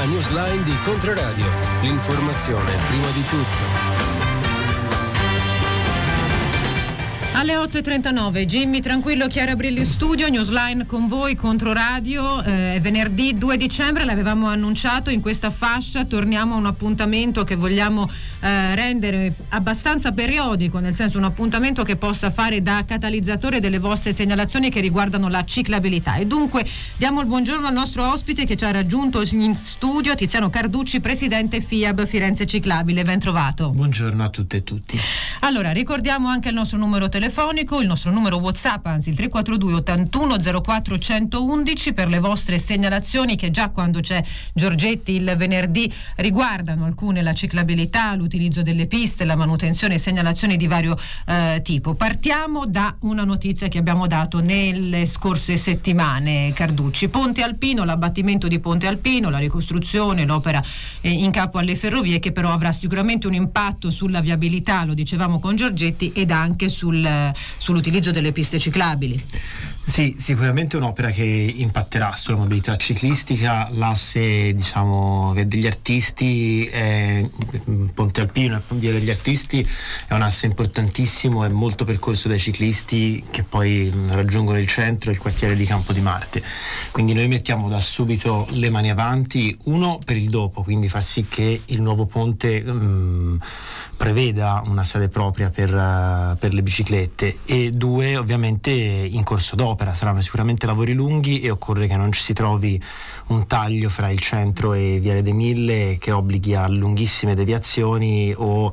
La newsline di Controradio. L'informazione prima di tutto. Alle 8.39, Jimmy Tranquillo, Chiara Brilli Studio, Newsline con voi, Controradio, eh, venerdì 2 dicembre l'avevamo annunciato in questa fascia, torniamo a un appuntamento che vogliamo eh, rendere abbastanza periodico, nel senso un appuntamento che possa fare da catalizzatore delle vostre segnalazioni che riguardano la ciclabilità. E dunque diamo il buongiorno al nostro ospite che ci ha raggiunto in studio, Tiziano Carducci, presidente FIAB Firenze Ciclabile, ben trovato. Buongiorno a tutte e tutti. Allora, ricordiamo anche il nostro numero telefonico telefonico, il nostro numero WhatsApp, anzi il 342 81 04 111 per le vostre segnalazioni che già quando c'è Giorgetti il venerdì riguardano alcune la ciclabilità, l'utilizzo delle piste, la manutenzione segnalazioni di vario eh, tipo. Partiamo da una notizia che abbiamo dato nelle scorse settimane, Carducci. Ponte Alpino, l'abbattimento di Ponte Alpino, la ricostruzione, l'opera eh, in capo alle ferrovie che però avrà sicuramente un impatto sulla viabilità, lo dicevamo con Giorgetti, ed anche sul sull'utilizzo delle piste ciclabili. Sì, sicuramente un'opera che impatterà sulla mobilità ciclistica, l'asse diciamo, degli artisti, è, Ponte Alpino e Via degli Artisti è un asse importantissimo, è molto percorso dai ciclisti che poi raggiungono il centro e il quartiere di Campo di Marte. Quindi noi mettiamo da subito le mani avanti, uno per il dopo, quindi far sì che il nuovo ponte um, preveda una sede propria per, uh, per le biciclette e due ovviamente in corso d'opera opera saranno sicuramente lavori lunghi e occorre che non ci si trovi un taglio fra il centro e Viale dei Mille che obblighi a lunghissime deviazioni o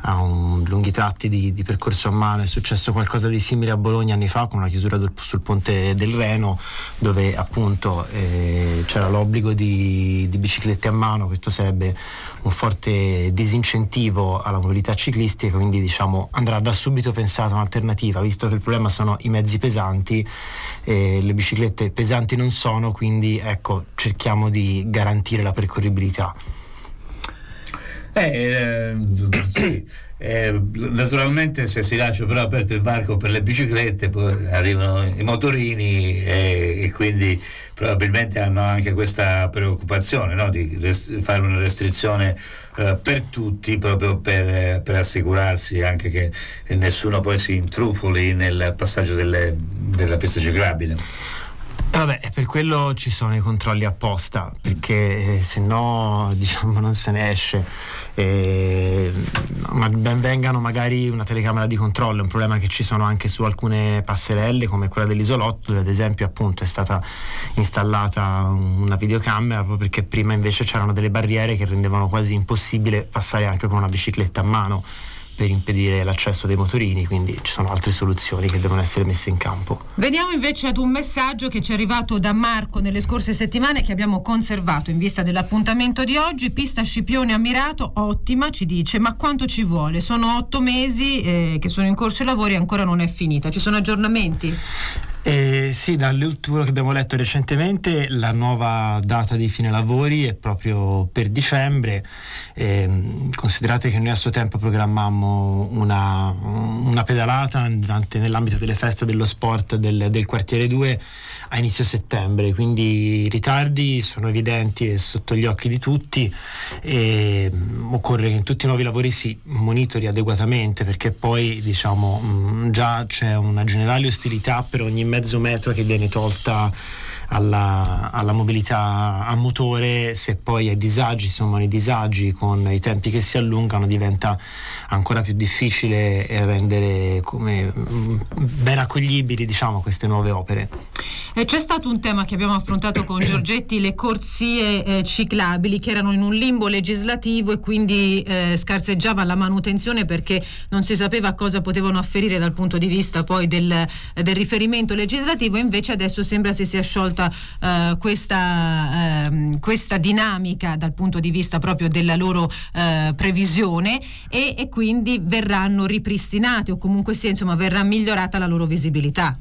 a un, lunghi tratti di, di, percorso a mano. È successo qualcosa di simile a Bologna anni fa con la chiusura sul ponte del Reno dove appunto eh, c'era l'obbligo di, di biciclette a mano, questo sarebbe un forte disincentivo alla mobilità ciclistica, quindi diciamo andrà da subito pensata un'alternativa, visto che il problema sono i mezzi pesanti, eh, le biciclette pesanti non sono, quindi ecco cerchiamo di garantire la percorribilità. Eh, eh, sì, eh, naturalmente se si lascia però aperto il varco per le biciclette poi arrivano i motorini e, e quindi probabilmente hanno anche questa preoccupazione no? di rest- fare una restrizione eh, per tutti proprio per, per, assicurarsi anche che nessuno poi si intrufoli nel passaggio delle, della pista ciclabile. Vabbè, per quello ci sono i controlli apposta, perché eh, se no diciamo non se ne esce. Eh, ma ben vengano magari una telecamera di controllo, è un problema che ci sono anche su alcune passerelle come quella dell'isolotto, dove ad esempio appunto è stata installata una videocamera proprio perché prima invece c'erano delle barriere che rendevano quasi impossibile passare anche con una bicicletta a mano per impedire l'accesso dei motorini, quindi ci sono altre soluzioni che devono essere messe in campo. Veniamo invece ad un messaggio che ci è arrivato da Marco nelle scorse settimane che abbiamo conservato in vista dell'appuntamento di oggi. Pista Scipione Ammirato, ottima, ci dice, ma quanto ci vuole? Sono otto mesi eh, che sono in corso i lavori e ancora non è finita. Ci sono aggiornamenti? Eh, sì, dall'ultimo che abbiamo letto recentemente la nuova data di fine lavori è proprio per dicembre. Eh, considerate che noi a suo tempo programmammo una, una pedalata durante, nell'ambito delle feste dello sport del, del, quartiere 2 a inizio settembre, quindi i ritardi sono evidenti e sotto gli occhi di tutti e mm, occorre che in tutti i nuovi lavori si monitori adeguatamente perché poi diciamo mh, già c'è una generale ostilità per ogni mezzo metro che viene tolta alla, alla, mobilità a motore, se poi ai disagi sono i disagi con i tempi che si allungano diventa ancora più difficile rendere come mm, ben accoglibili diciamo, queste nuove opere. E c'è stato un tema che abbiamo affrontato con Giorgetti, le corsie eh, ciclabili che erano in un limbo legislativo e quindi eh, scarseggiava la manutenzione perché non si sapeva cosa potevano afferire dal punto di vista poi del, del riferimento legislativo, invece adesso sembra si sia sciolta svolta eh, questa, eh, questa, dinamica dal punto di vista proprio della loro eh, previsione e, e, quindi verranno ripristinati o comunque sia insomma verrà migliorata la loro visibilità.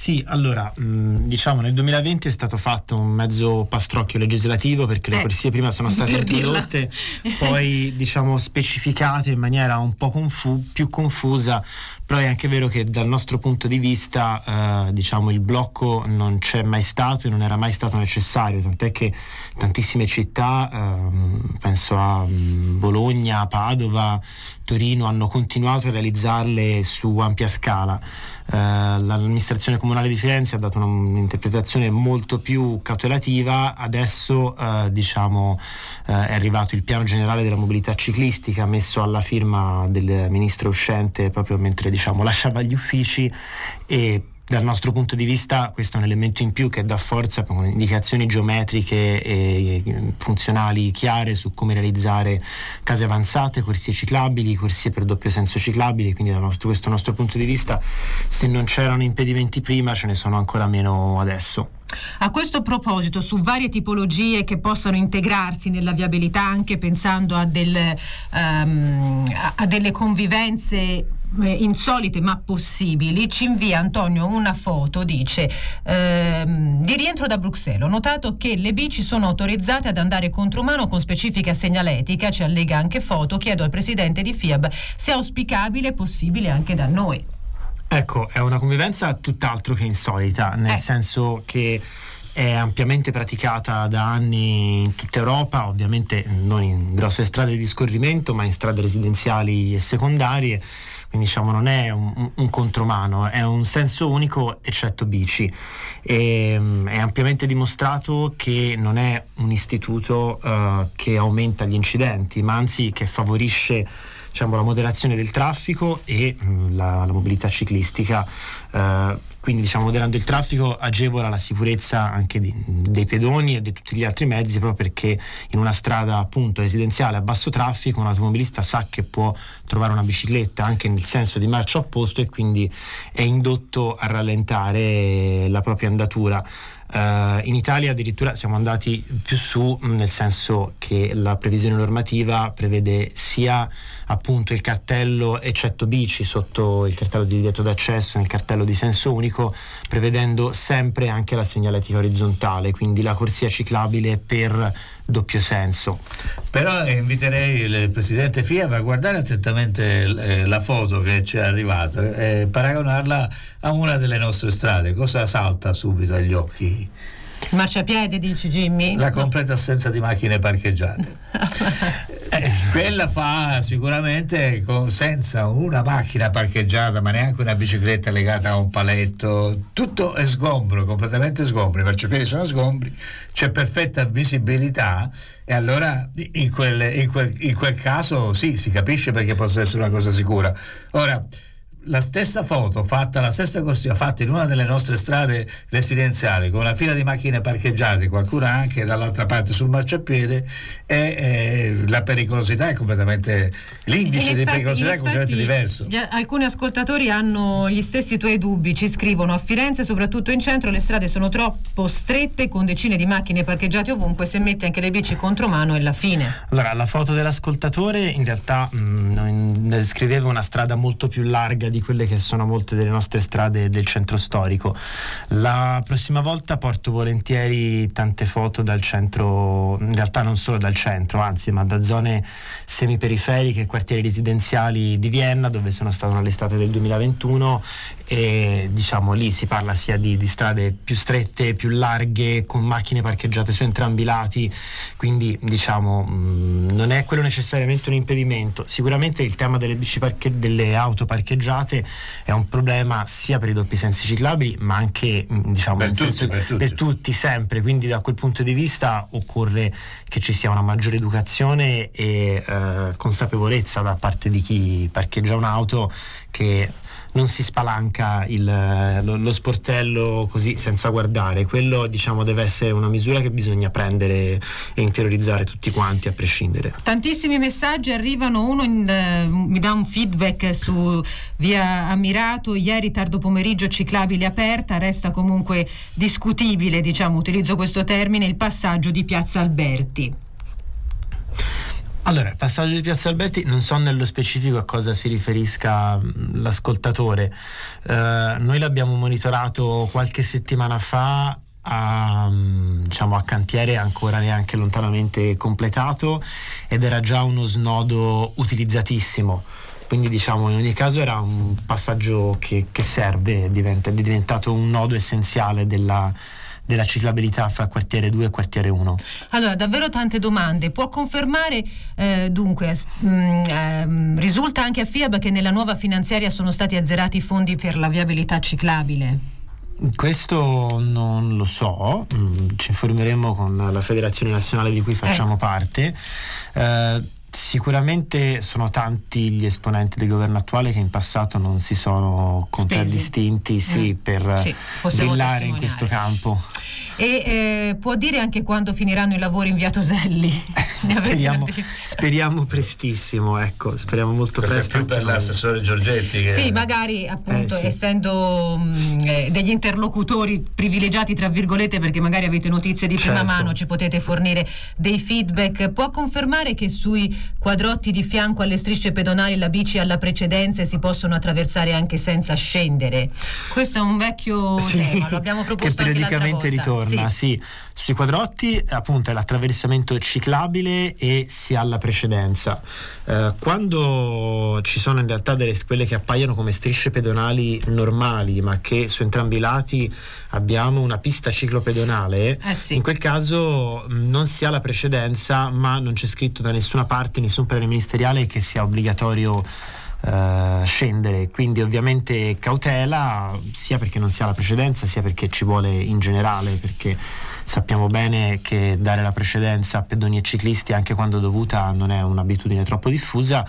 Sì, allora mh, diciamo diciamo nel 2020 è stato fatto un mezzo pastrocchio legislativo perché le Eh, corsie prima sono state introdotte, poi diciamo specificate in maniera un po' confu- più confusa, però è anche vero che dal nostro punto di vista eh, diciamo il blocco non c'è mai stato e non era mai stato necessario, tant'è che tantissime città, ehm, penso a mm, Bologna, Padova, Torino, hanno continuato a realizzarle su ampia scala. Eh, l'amministrazione comunale di Firenze ha dato un'interpretazione molto più cautelativa, adesso eh, diciamo, eh, è arrivato il piano generale della mobilità ciclistica messo alla firma del ministro uscente proprio mentre diciamo, lasciava gli uffici e dal nostro punto di vista questo è un elemento in più che dà forza con indicazioni geometriche e eh, funzionali chiare su come realizzare case avanzate, corsie ciclabili, corsie per doppio senso ciclabili, quindi da nostro- questo nostro punto di vista se non c'erano impedimenti prima ce ne sono ancora meno adesso. A questo proposito, su varie tipologie che possano integrarsi nella viabilità, anche pensando a, del, a- a delle convivenze eh, insolite ma possibili, ci invia Antonio una foto, dice ehm, di rientro da Bruxelles ho notato che le bici sono autorizzate ad andare contromano con specifica segnaletica, ci allega anche foto, chiedo al presidente di FIAB se è auspicabile e possibile anche da noi. Ecco, è una convivenza tutt'altro che insolita, nel Eh. senso che è ampiamente praticata da anni in tutta Europa, ovviamente non in grosse strade di scorrimento, ma in strade residenziali e secondarie. Quindi diciamo non è un, un- contromano, è un senso unico eccetto bici. E, mm, è ampiamente dimostrato che non è un istituto eh, che aumenta gli incidenti, ma anzi che favorisce diciamo, la moderazione del traffico e mh, la, la mobilità ciclistica. eh, quindi diciamo, moderando il traffico agevola la sicurezza anche di- dei pedoni e di tutti gli altri mezzi proprio perché in una strada appunto residenziale a basso traffico un automobilista sa che può trovare una bicicletta anche nel senso di marcia opposto e quindi è indotto a rallentare la propria andatura. Eh, in Italia addirittura siamo andati più su, nel senso che la previsione normativa prevede sia appunto il cartello eccetto bici sotto il cartello di divieto d'accesso nel cartello di senso unico, prevedendo sempre anche la segnaletica orizzontale, quindi la corsia ciclabile per doppio senso. Però eh, inviterei il presidente FIAB a guardare attentamente eh, la foto che ci è arrivata e paragonarla a una delle nostre strade. Cosa salta subito agli occhi? Marciapiede, dici Jimmy? La completa assenza di macchine parcheggiate. Eh, quella fa sicuramente con- senza una macchina parcheggiata, ma neanche una bicicletta legata a un paletto, tutto è sgombro, completamente sgombro. I marciapiedi sono sgombri, c'è perfetta visibilità e allora in quel, in quel- in quel caso sì, si capisce perché possa essere una cosa sicura. Ora, la stessa foto fatta, la stessa corsia fatta in una delle nostre strade residenziali con una fila di macchine parcheggiate, qualcuna anche dall'altra parte sul marciapiede, e, eh, la pericolosità è completamente l'indice In di pericolosità è completamente diverso. gli- alcuni ascoltatori hanno gli stessi tuoi dubbi, ci scrivono a Firenze, soprattutto in centro, le strade sono troppo strette con decine di macchine parcheggiate ovunque, se metti anche le bici contromano è la fine. Allora, la foto dell'ascoltatore in realtà mh, non- descriveva una strada molto più larga di quelle che sono molte delle nostre strade del centro storico. La prossima volta porto volentieri tante foto dal centro, in realtà non solo dal centro, anzi, ma da zone semiperiferiche quartieri residenziali di Vienna, dove sono stato nell'estate del 2021 e diciamo lì si parla sia di, di strade più strette, più larghe, con macchine parcheggiate su entrambi i lati, quindi diciamo mh, non è quello necessariamente un impedimento. Sicuramente il tema delle, bici parche- delle auto parcheggiate è un problema sia per i doppi sensi ciclabili, ma anche mh, diciamo Per tutti, senso- per tutti. per tutti sempre, quindi da quel punto di vista occorre che ci sia una maggiore educazione e eh, consapevolezza da parte di chi parcheggia un'auto che non si spalanca il- lo, lo sportello così senza guardare, quello diciamo deve essere una misura che bisogna prendere e interiorizzare tutti quanti a prescindere. Tantissimi messaggi arrivano, uno in, eh, mi dà un feedback su via Ammirato, ieri tardo pomeriggio ciclabile aperta, resta comunque discutibile, diciamo, utilizzo questo termine, il passaggio di Piazza Alberti. Allora, passaggio di Piazza Alberti non so nello specifico a cosa si riferisca l'ascoltatore. Eh, noi l'abbiamo monitorato qualche settimana fa a, diciamo, a, cantiere ancora neanche lontanamente completato ed era già uno snodo utilizzatissimo. Quindi diciamo in ogni caso era un passaggio che, che serve, diventa, è diventato un nodo essenziale della, della ciclabilità fra quartiere 2 e quartiere 1. Allora, davvero tante domande. Può confermare, eh, dunque, mh, mm, eh, risulta anche a FIAB che nella nuova finanziaria sono stati azzerati i fondi per la viabilità ciclabile? Questo non lo so, mm, ci informeremo con la Federazione Nazionale di cui facciamo eh. parte. Eh, Sicuramente sono tanti gli esponenti del governo attuale che in passato non si sono contraddistinti sì, mm. per sì, brillare in questo campo. E eh, può dire anche quando finiranno i lavori in via Toselli? speriamo, speriamo, prestissimo, ecco, speriamo molto Questo presto. È più per l'assessore Giorgetti. Che... Sì, magari appunto eh, sì. essendo mh, mm, eh, degli interlocutori privilegiati, tra virgolette, perché magari avete notizie di prima certo. mano, ci potete fornire dei feedback. Può confermare che sui quadrotti di fianco alle strisce pedonali la bici alla precedenza e si possono attraversare anche senza scendere? Questo è un vecchio sì, tema, lo abbiamo proposto che periodicamente ritorna sì. sì. Sui quadrotti appunto è l'attraversamento ciclabile e si ha la precedenza. Eh, quando ci sono in realtà delle quelle che appaiono come strisce pedonali normali, ma che su entrambi i lati abbiamo una pista ciclopedonale, eh sì. in quel caso non si ha la precedenza, ma non c'è scritto da nessuna parte, nessun parere ministeriale che sia obbligatorio Uh, scendere, quindi ovviamente cautela sia perché non si ha la precedenza sia perché ci vuole in generale perché sappiamo bene che dare la precedenza a pedoni e ciclisti anche quando dovuta non è un'abitudine troppo diffusa.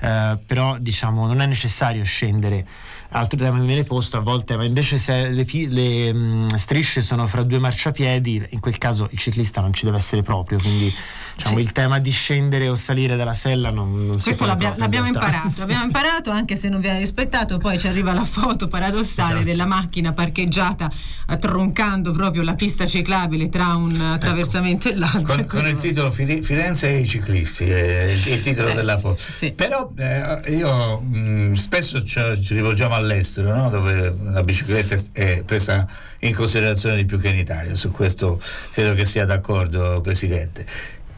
Uh, però diciamo non è necessario scendere. Altro tema che viene posto a volte ma invece se le, le mh, strisce sono fra due marciapiedi in quel caso il ciclista non ci deve essere proprio. Quindi diciamo, sì. il tema di scendere o salire dalla sella non, non Questo l'abbia, l'abbiamo imparato, l'abbiamo imparato anche se non viene rispettato, poi ci arriva la foto paradossale esatto. della macchina parcheggiata troncando proprio la pista ciclabile tra un ecco. attraversamento ecco. e l'altro. Con, con, il titolo Firenze e i ciclisti, è il, il titolo eh, della foto. Sì. Però eh, io mh, mm, spesso ci, ci, rivolgiamo all'estero, no? dove la bicicletta è presa in considerazione di più che in Italia, su questo credo che sia d'accordo Presidente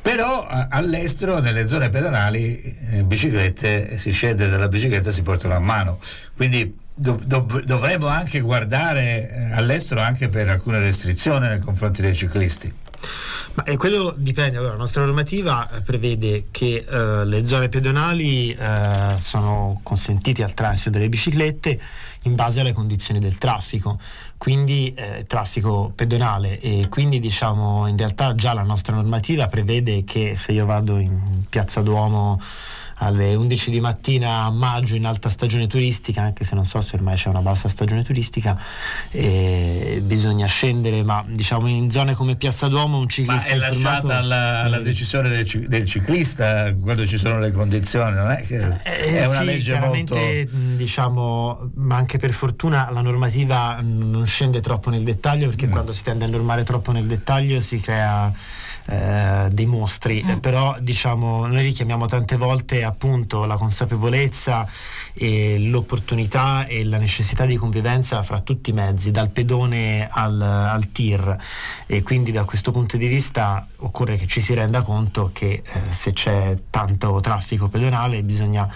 però all'estero nelle zone pedonali in biciclette si scende dalla bicicletta e si portano a mano. Quindi dov- dov- dovremmo anche guardare eh, all'estero anche per alcune restrizioni nei confronti dei ciclisti ma eh, quello dipende, allora, la nostra normativa eh, prevede che eh, le zone pedonali eh, sono consentite al transito delle biciclette in base alle condizioni del traffico, quindi eh, traffico pedonale. E quindi diciamo in realtà già la nostra normativa prevede che se io vado in Piazza Duomo alle 11 di mattina a maggio in alta stagione turistica, anche se non so se ormai c'è una bassa stagione turistica, bisogna scendere, ma diciamo in zone come Piazza Duomo un ciclista... Ma è lasciata alla, alla decisione del, del, ciclista quando ci sono le condizioni, non è che eh, è una sì, legge molto... diciamo, ma anche per fortuna la normativa non scende troppo nel dettaglio perché mm. quando si tende a normare troppo nel dettaglio si crea eh, dei mostri, mm. però diciamo noi richiamiamo tante volte appunto la consapevolezza e l'opportunità e la necessità di convivenza fra tutti i mezzi, dal pedone al, al tir e quindi da questo punto di vista occorre che ci si renda conto che eh, se c'è tanto traffico pedonale bisogna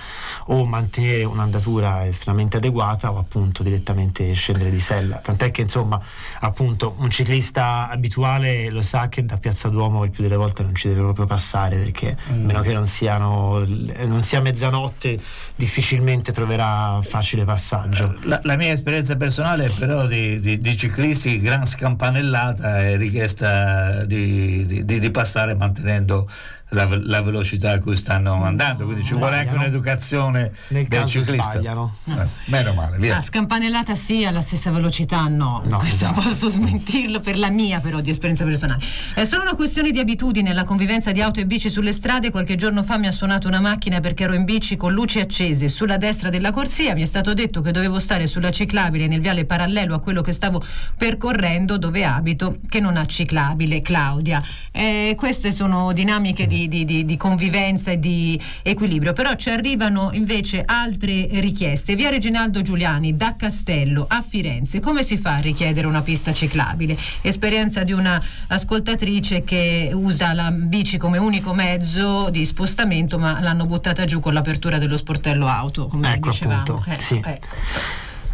o mantenere un'andatura estremamente adeguata o appunto direttamente scendere di sella, tant'è che insomma appunto un ciclista abituale lo sa che da Piazza Duomo il più delle volte non ci deve proprio passare perché mm. a meno che non, siano, non sia mezzanotte difficilmente troverà facile passaggio. La, la mia esperienza personale però di, di, di, ciclisti gran scampanellata è richiesta di, di passare mantenendo la, la, velocità a cui stanno andando, quindi ci vuole anche un'educazione Nel del ciclista. Sbagliano. Eh, meno male, via. Ah, scampanellata sì, alla stessa velocità no, no questo esatto. posso smentirlo per la mia però di esperienza personale. È solo una questione di abitudine, la convivenza di auto e bici sulle strade, qualche giorno fa mi ha suonato una macchina perché ero in bici con luci accese sulla destra della corsia, mi è stato detto che dovevo stare sulla ciclabile nel viale parallelo a quello che stavo percorrendo dove abito che non ha ciclabile, Claudia. Eh, queste sono dinamiche di di, di, di, convivenza e di equilibrio. Però ci arrivano invece altre richieste. Via Reginaldo Giuliani da Castello a Firenze. Come si fa a richiedere una pista ciclabile? Esperienza di una ascoltatrice che usa la bici come unico mezzo di spostamento, ma l'hanno buttata giù con l'apertura dello sportello auto, come ecco, dicevamo. Appunto, ecco, sì. ecco.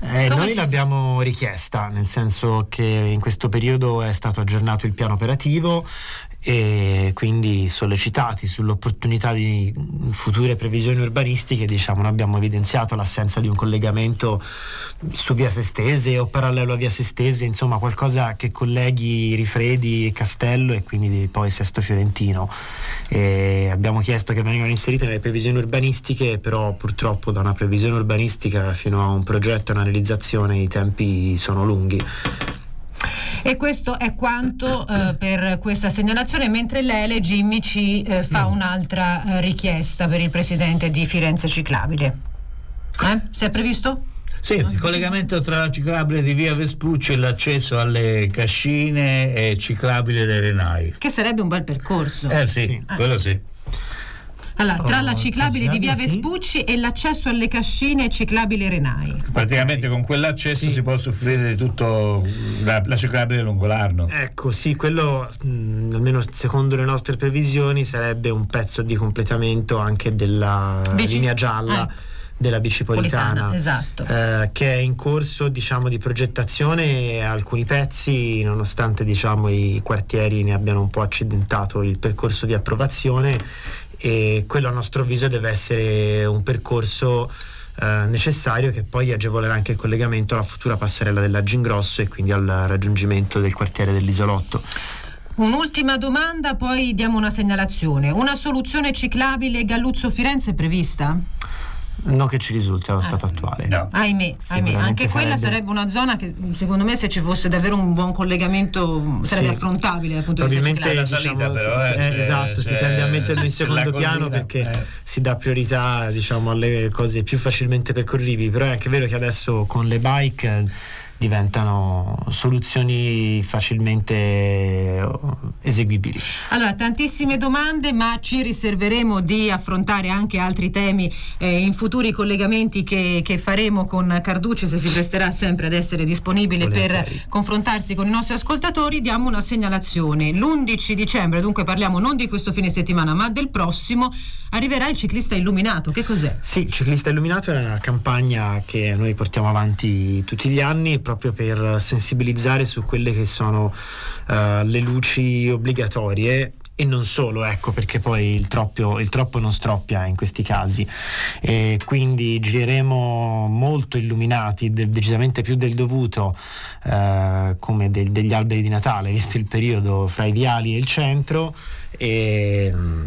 Eh, noi l'abbiamo richiesta, nel senso che in questo periodo è stato aggiornato il piano operativo e quindi sollecitati sull'opportunità di future previsioni urbanistiche diciamo, abbiamo evidenziato l'assenza di un collegamento su via Sestese o parallelo a via Sestese insomma qualcosa che colleghi Rifredi e Castello e quindi poi Sesto Fiorentino. E abbiamo chiesto che vengano inserite nelle previsioni urbanistiche però purtroppo da una previsione urbanistica fino a un progetto e una realizzazione i tempi sono lunghi e questo è quanto eh, per questa segnalazione, mentre l'Ele Jimmy ci eh, fa mm. un'altra eh, richiesta per il presidente di Firenze Ciclabile. Eh? Si è previsto? Sì, il collegamento tra la ciclabile di via Vespucci e l'accesso alle cascine e ciclabile dei Renai. Che sarebbe un bel percorso. Eh sì, sì. quello sì. Allora, tra la oh, ciclabile di via Vespucci sì. e l'accesso alle cascine ciclabile Renai. Praticamente con quell'accesso sì. si può soffrire di tutto la, la ciclabile lungo l'Arno. Ecco, sì, quello mh, mm, almeno secondo le nostre previsioni sarebbe un pezzo di completamento anche della Bici? linea gialla. Eh della bicipolitana esatto. eh, che è in corso diciamo, di progettazione alcuni pezzi nonostante diciamo, i quartieri ne abbiano un po' accidentato il percorso di approvazione e quello a nostro avviso deve essere un percorso eh, necessario che poi agevolerà anche il collegamento alla futura passerella della Gingrosso e quindi al raggiungimento del quartiere dell'Isolotto. Un'ultima domanda, poi diamo una segnalazione. Una soluzione ciclabile Galluzzo-Firenze è prevista? Non che ci risulti allo stato ah, attuale. No. Ahimè, ahimè. anche quella sarebbe... sarebbe... una zona che secondo me se ci fosse davvero un buon collegamento sarebbe sì. affrontabile dal punto di vista Probabilmente diciamo, salita, però, eh, eh, esatto, si tende a metterlo in secondo piano perché eh. si dà priorità diciamo, alle cose più facilmente percorribili, però è anche vero che adesso con le bike diventano soluzioni facilmente eh, eseguibili. Allora, tantissime domande, ma ci riserveremo di affrontare anche altri temi eh, in futuri collegamenti che, che, faremo con Carducci, se si presterà sempre ad essere disponibile Volentieri. per confrontarsi con i nostri ascoltatori. Diamo una segnalazione. L'11 dicembre, dunque parliamo non di questo fine settimana, ma del prossimo, arriverà il ciclista illuminato. Che cos'è? Sì, il ciclista illuminato è una campagna che noi portiamo avanti tutti gli anni proprio per sensibilizzare su quelle che sono uh, le luci obbligatorie e non solo, ecco, perché poi il troppo, il troppo, non stroppia in questi casi. E quindi gireremo molto illuminati, de- decisamente più del dovuto, eh, come de- degli alberi di Natale, visto il periodo fra i viali e il centro. E, mm,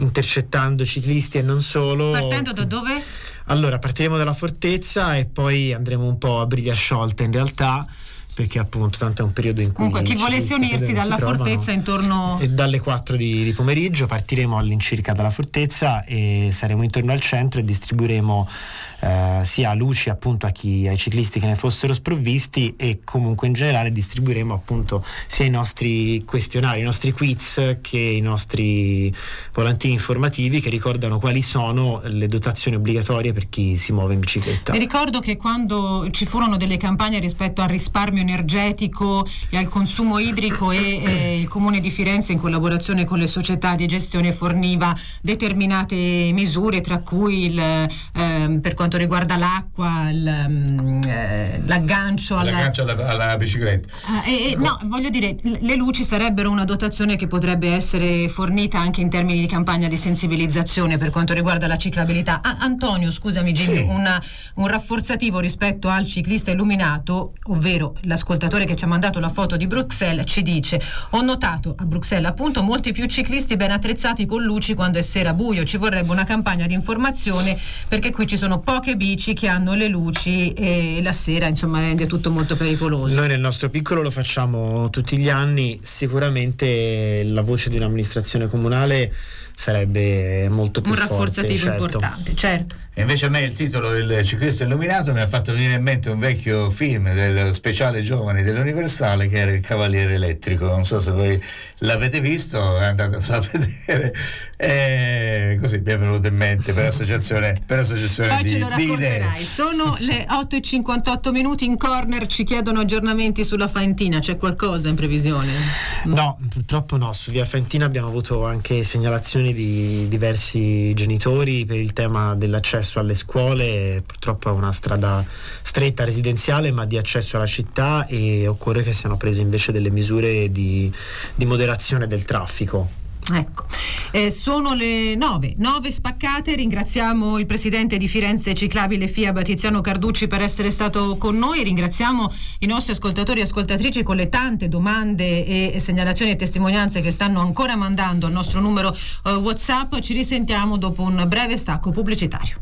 intercettando ciclisti e non solo. Partendo da dove? Allora, partiremo dalla fortezza e poi andremo un po' a briglia sciolta in realtà perché appunto tanto è un periodo in cui comunque chi volesse unirsi dalla fortezza intorno e dalle 4 di, di, pomeriggio partiremo all'incirca dalla fortezza e saremo intorno al centro e distribuiremo eh, sia luci appunto a chi, ai ciclisti che ne fossero sprovvisti e comunque in generale distribuiremo appunto sia i nostri questionari, i nostri quiz che i nostri volantini informativi che ricordano quali sono le dotazioni obbligatorie per chi si muove in bicicletta. Mi ricordo che quando ci furono delle campagne rispetto al risparmio energetico e al consumo idrico e eh, il Comune di Firenze in collaborazione con le società di gestione forniva determinate misure tra cui il, eh, per quanto riguarda l'acqua, il, um, eh, l'aggancio, alla, l'aggancio alla, alla bicicletta. Uh, e, e, no, voglio dire, le luci sarebbero una dotazione che potrebbe essere fornita anche in termini di campagna di sensibilizzazione per quanto riguarda la ciclabilità. Ah, Antonio, scusami Jimmy, sì. un rafforzativo rispetto al ciclista illuminato, ovvero l'ascoltatore che ci ha mandato la foto di Bruxelles, ci dice ho notato a Bruxelles appunto molti più ciclisti ben attrezzati con luci quando è sera buio, ci vorrebbe una campagna di informazione perché qui ci sono poche bici che hanno le luci e la sera insomma rende tutto molto pericoloso. Noi nel nostro piccolo lo facciamo tutti gli anni, sicuramente la voce di un'amministrazione comunale sarebbe molto più un forte. rafforzativo certo. importante, certo. E invece a me il titolo Il ciclista illuminato mi ha fatto venire in mente un vecchio film del speciale giovani dell'Universale che era Il Cavaliere Elettrico. Non so se voi l'avete visto, andatevelo a vedere. E così mi è venuto in mente per associazione, per associazione Poi di, ce lo di idee. racconterai. Sono le 8.58 minuti in corner, ci chiedono aggiornamenti sulla Faentina, c'è qualcosa in previsione? No, purtroppo no. Su Via Fentina abbiamo avuto anche segnalazioni di diversi genitori per il tema dell'accesso alle scuole. Purtroppo è una strada stretta residenziale, ma di accesso alla città e occorre che siano prese invece delle misure di, di moderazione del traffico. Ecco, eh, sono le 9, 9 spaccate, ringraziamo il presidente di Firenze Ciclabile FIAB Tiziano Carducci per essere stato con noi, ringraziamo i nostri ascoltatori e ascoltatrici con le tante domande e segnalazioni e testimonianze che stanno ancora mandando al nostro numero eh, Whatsapp, ci risentiamo dopo un breve stacco pubblicitario.